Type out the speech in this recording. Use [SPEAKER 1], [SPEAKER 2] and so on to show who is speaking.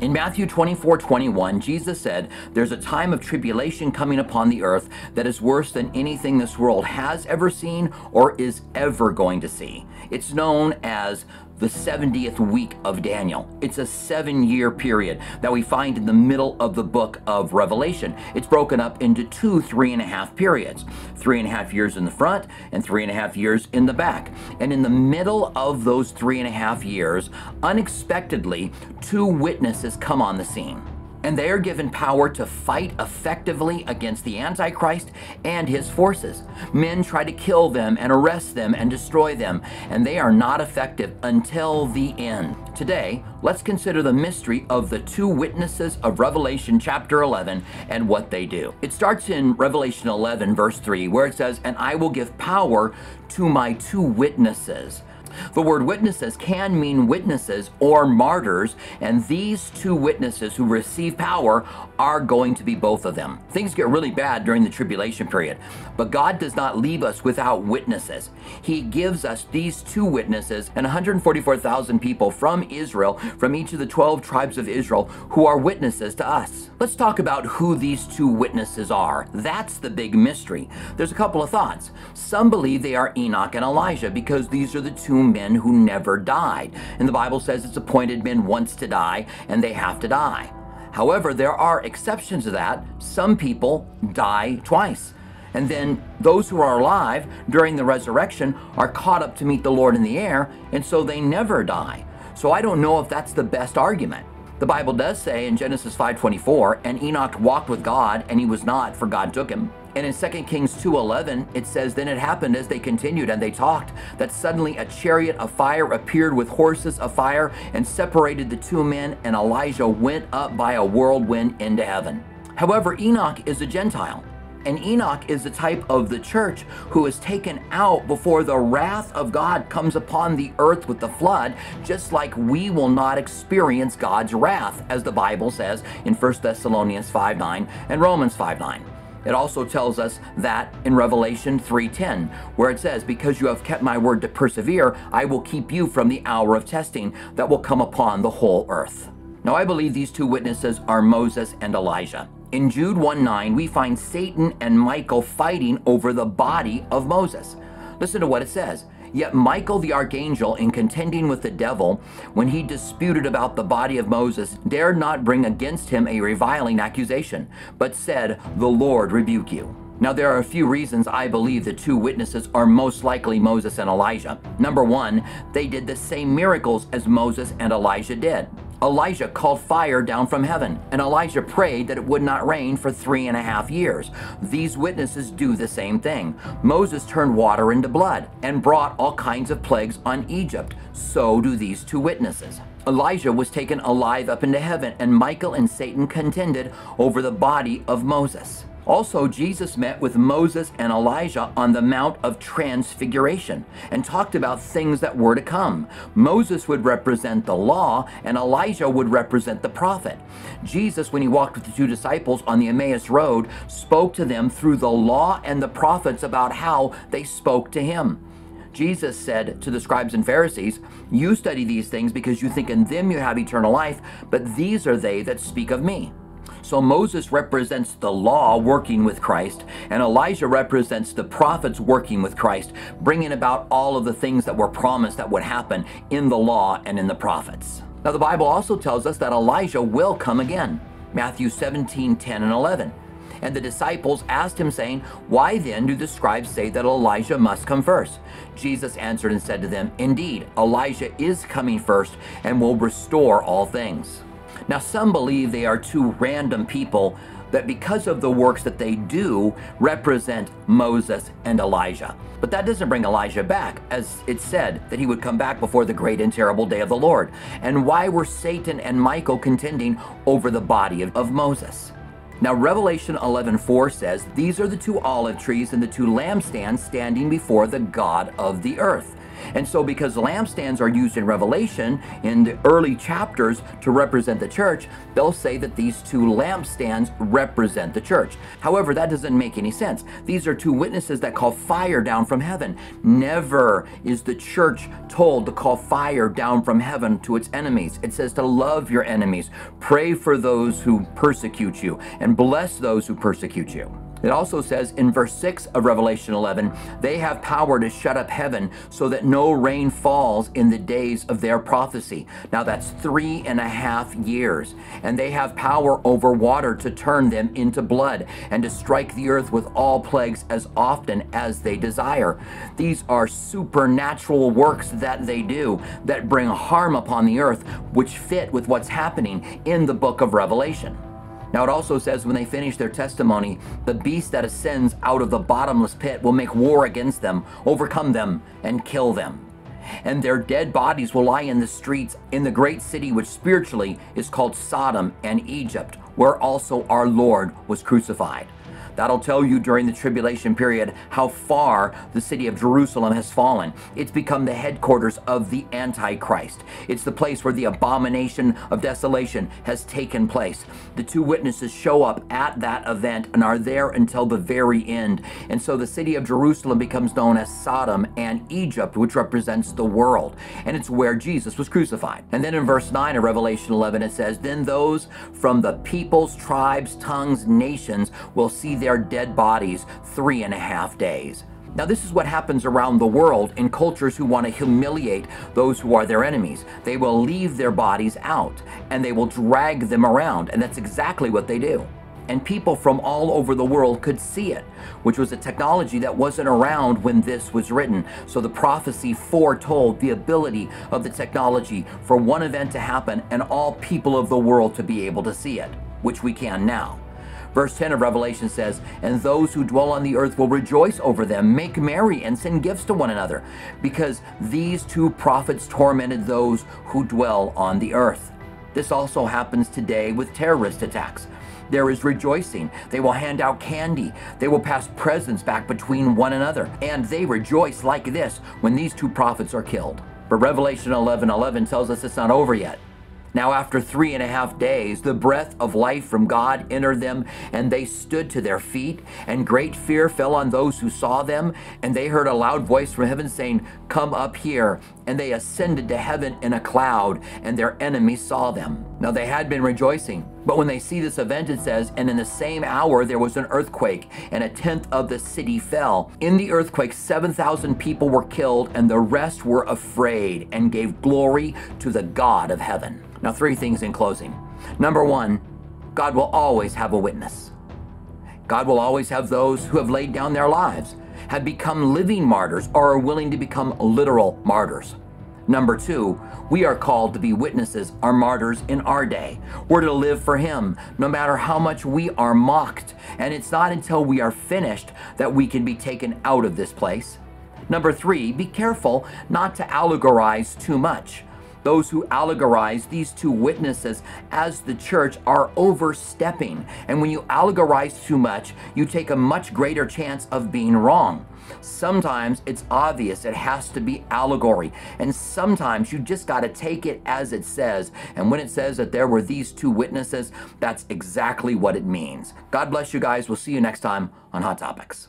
[SPEAKER 1] In Matthew 24 21, Jesus said, There's a time of tribulation coming upon the earth that is worse than anything this world has ever seen or is ever going to see. It's known as the 70th week of Daniel. It's a seven year period that we find in the middle of the book of Revelation. It's broken up into two three and a half periods three and a half years in the front and three and a half years in the back. And in the middle of those three and a half years, unexpectedly, two witnesses come on the scene and they are given power to fight effectively against the Antichrist and his forces. Men try to kill them and arrest them and destroy them, and they are not effective until the end. Today, let's consider the mystery of the two witnesses of Revelation chapter 11 and what they do. It starts in Revelation 11, verse 3, where it says, And I will give power to my two witnesses the word witnesses can mean witnesses or martyrs, and these two witnesses who receive power are going to be both of them. Things get really bad during the tribulation period, but God does not leave us without witnesses. He gives us these two witnesses and 144,000 people from Israel, from each of the 12 tribes of Israel, who are witnesses to us. Let's talk about who these two witnesses are. That's the big mystery. There's a couple of thoughts. Some believe they are Enoch and Elijah because these are the two men who never died. And the Bible says it's appointed men once to die, and they have to die. However, there are exceptions to that. Some people die twice. And then those who are alive during the resurrection are caught up to meet the Lord in the air, and so they never die. So I don't know if that's the best argument. The Bible does say in Genesis 5:24, and Enoch walked with God, and he was not, for God took him. And in 2 Kings 2:11, it says, Then it happened as they continued and they talked, that suddenly a chariot of fire appeared with horses of fire and separated the two men, and Elijah went up by a whirlwind into heaven. However, Enoch is a Gentile. And Enoch is the type of the church who is taken out before the wrath of God comes upon the earth with the flood, just like we will not experience God's wrath, as the Bible says in 1 Thessalonians 5 9 and Romans 5 9. It also tells us that in Revelation 3:10, where it says, "Because you have kept my word to persevere, I will keep you from the hour of testing that will come upon the whole earth." Now I believe these two witnesses are Moses and Elijah. In Jude 1:9, we find Satan and Michael fighting over the body of Moses. Listen to what it says. Yet Michael the archangel, in contending with the devil, when he disputed about the body of Moses, dared not bring against him a reviling accusation, but said, The Lord rebuke you. Now, there are a few reasons I believe the two witnesses are most likely Moses and Elijah. Number one, they did the same miracles as Moses and Elijah did. Elijah called fire down from heaven, and Elijah prayed that it would not rain for three and a half years. These witnesses do the same thing. Moses turned water into blood and brought all kinds of plagues on Egypt. So do these two witnesses. Elijah was taken alive up into heaven, and Michael and Satan contended over the body of Moses. Also, Jesus met with Moses and Elijah on the Mount of Transfiguration and talked about things that were to come. Moses would represent the law, and Elijah would represent the prophet. Jesus, when he walked with the two disciples on the Emmaus Road, spoke to them through the law and the prophets about how they spoke to him. Jesus said to the scribes and Pharisees, You study these things because you think in them you have eternal life, but these are they that speak of me. So Moses represents the law working with Christ, and Elijah represents the prophets working with Christ, bringing about all of the things that were promised that would happen in the law and in the prophets. Now, the Bible also tells us that Elijah will come again. Matthew 17 10 and 11. And the disciples asked him, saying, Why then do the scribes say that Elijah must come first? Jesus answered and said to them, Indeed, Elijah is coming first and will restore all things. Now, some believe they are two random people that because of the works that they do represent Moses and Elijah. But that doesn't bring Elijah back, as it said that he would come back before the great and terrible day of the Lord. And why were Satan and Michael contending over the body of, of Moses? Now Revelation 11:4 says, "These are the two olive trees and the two lampstands standing before the God of the earth." And so, because lampstands are used in Revelation in the early chapters to represent the church, they'll say that these two lampstands represent the church. However, that doesn't make any sense. These are two witnesses that call fire down from heaven. Never is the church told to call fire down from heaven to its enemies. It says to love your enemies, pray for those who persecute you, and bless those who persecute you. It also says in verse 6 of Revelation 11, they have power to shut up heaven so that no rain falls in the days of their prophecy. Now that's three and a half years. And they have power over water to turn them into blood and to strike the earth with all plagues as often as they desire. These are supernatural works that they do that bring harm upon the earth, which fit with what's happening in the book of Revelation. Now it also says when they finish their testimony, the beast that ascends out of the bottomless pit will make war against them, overcome them, and kill them. And their dead bodies will lie in the streets in the great city, which spiritually is called Sodom and Egypt, where also our Lord was crucified. That'll tell you during the tribulation period how far the city of Jerusalem has fallen. It's become the headquarters of the Antichrist. It's the place where the abomination of desolation has taken place. The two witnesses show up at that event and are there until the very end. And so the city of Jerusalem becomes known as Sodom and Egypt, which represents the world. And it's where Jesus was crucified. And then in verse 9 of Revelation 11, it says, Then those from the peoples, tribes, tongues, nations will see their their dead bodies three and a half days. Now, this is what happens around the world in cultures who want to humiliate those who are their enemies. They will leave their bodies out and they will drag them around, and that's exactly what they do. And people from all over the world could see it, which was a technology that wasn't around when this was written. So the prophecy foretold the ability of the technology for one event to happen and all people of the world to be able to see it, which we can now. Verse 10 of Revelation says, And those who dwell on the earth will rejoice over them, make merry, and send gifts to one another, because these two prophets tormented those who dwell on the earth. This also happens today with terrorist attacks. There is rejoicing. They will hand out candy. They will pass presents back between one another. And they rejoice like this when these two prophets are killed. But Revelation 11 11 tells us it's not over yet. Now, after three and a half days, the breath of life from God entered them, and they stood to their feet, and great fear fell on those who saw them. And they heard a loud voice from heaven saying, Come up here. And they ascended to heaven in a cloud, and their enemies saw them. Now, they had been rejoicing. But when they see this event, it says, And in the same hour there was an earthquake, and a tenth of the city fell. In the earthquake, 7,000 people were killed, and the rest were afraid and gave glory to the God of heaven. Now, three things in closing. Number one, God will always have a witness. God will always have those who have laid down their lives, have become living martyrs, or are willing to become literal martyrs. Number two, we are called to be witnesses, our martyrs in our day. We're to live for Him, no matter how much we are mocked. And it's not until we are finished that we can be taken out of this place. Number three, be careful not to allegorize too much. Those who allegorize these two witnesses as the church are overstepping. And when you allegorize too much, you take a much greater chance of being wrong. Sometimes it's obvious it has to be allegory. And sometimes you just got to take it as it says. And when it says that there were these two witnesses, that's exactly what it means. God bless you guys. We'll see you next time on Hot Topics.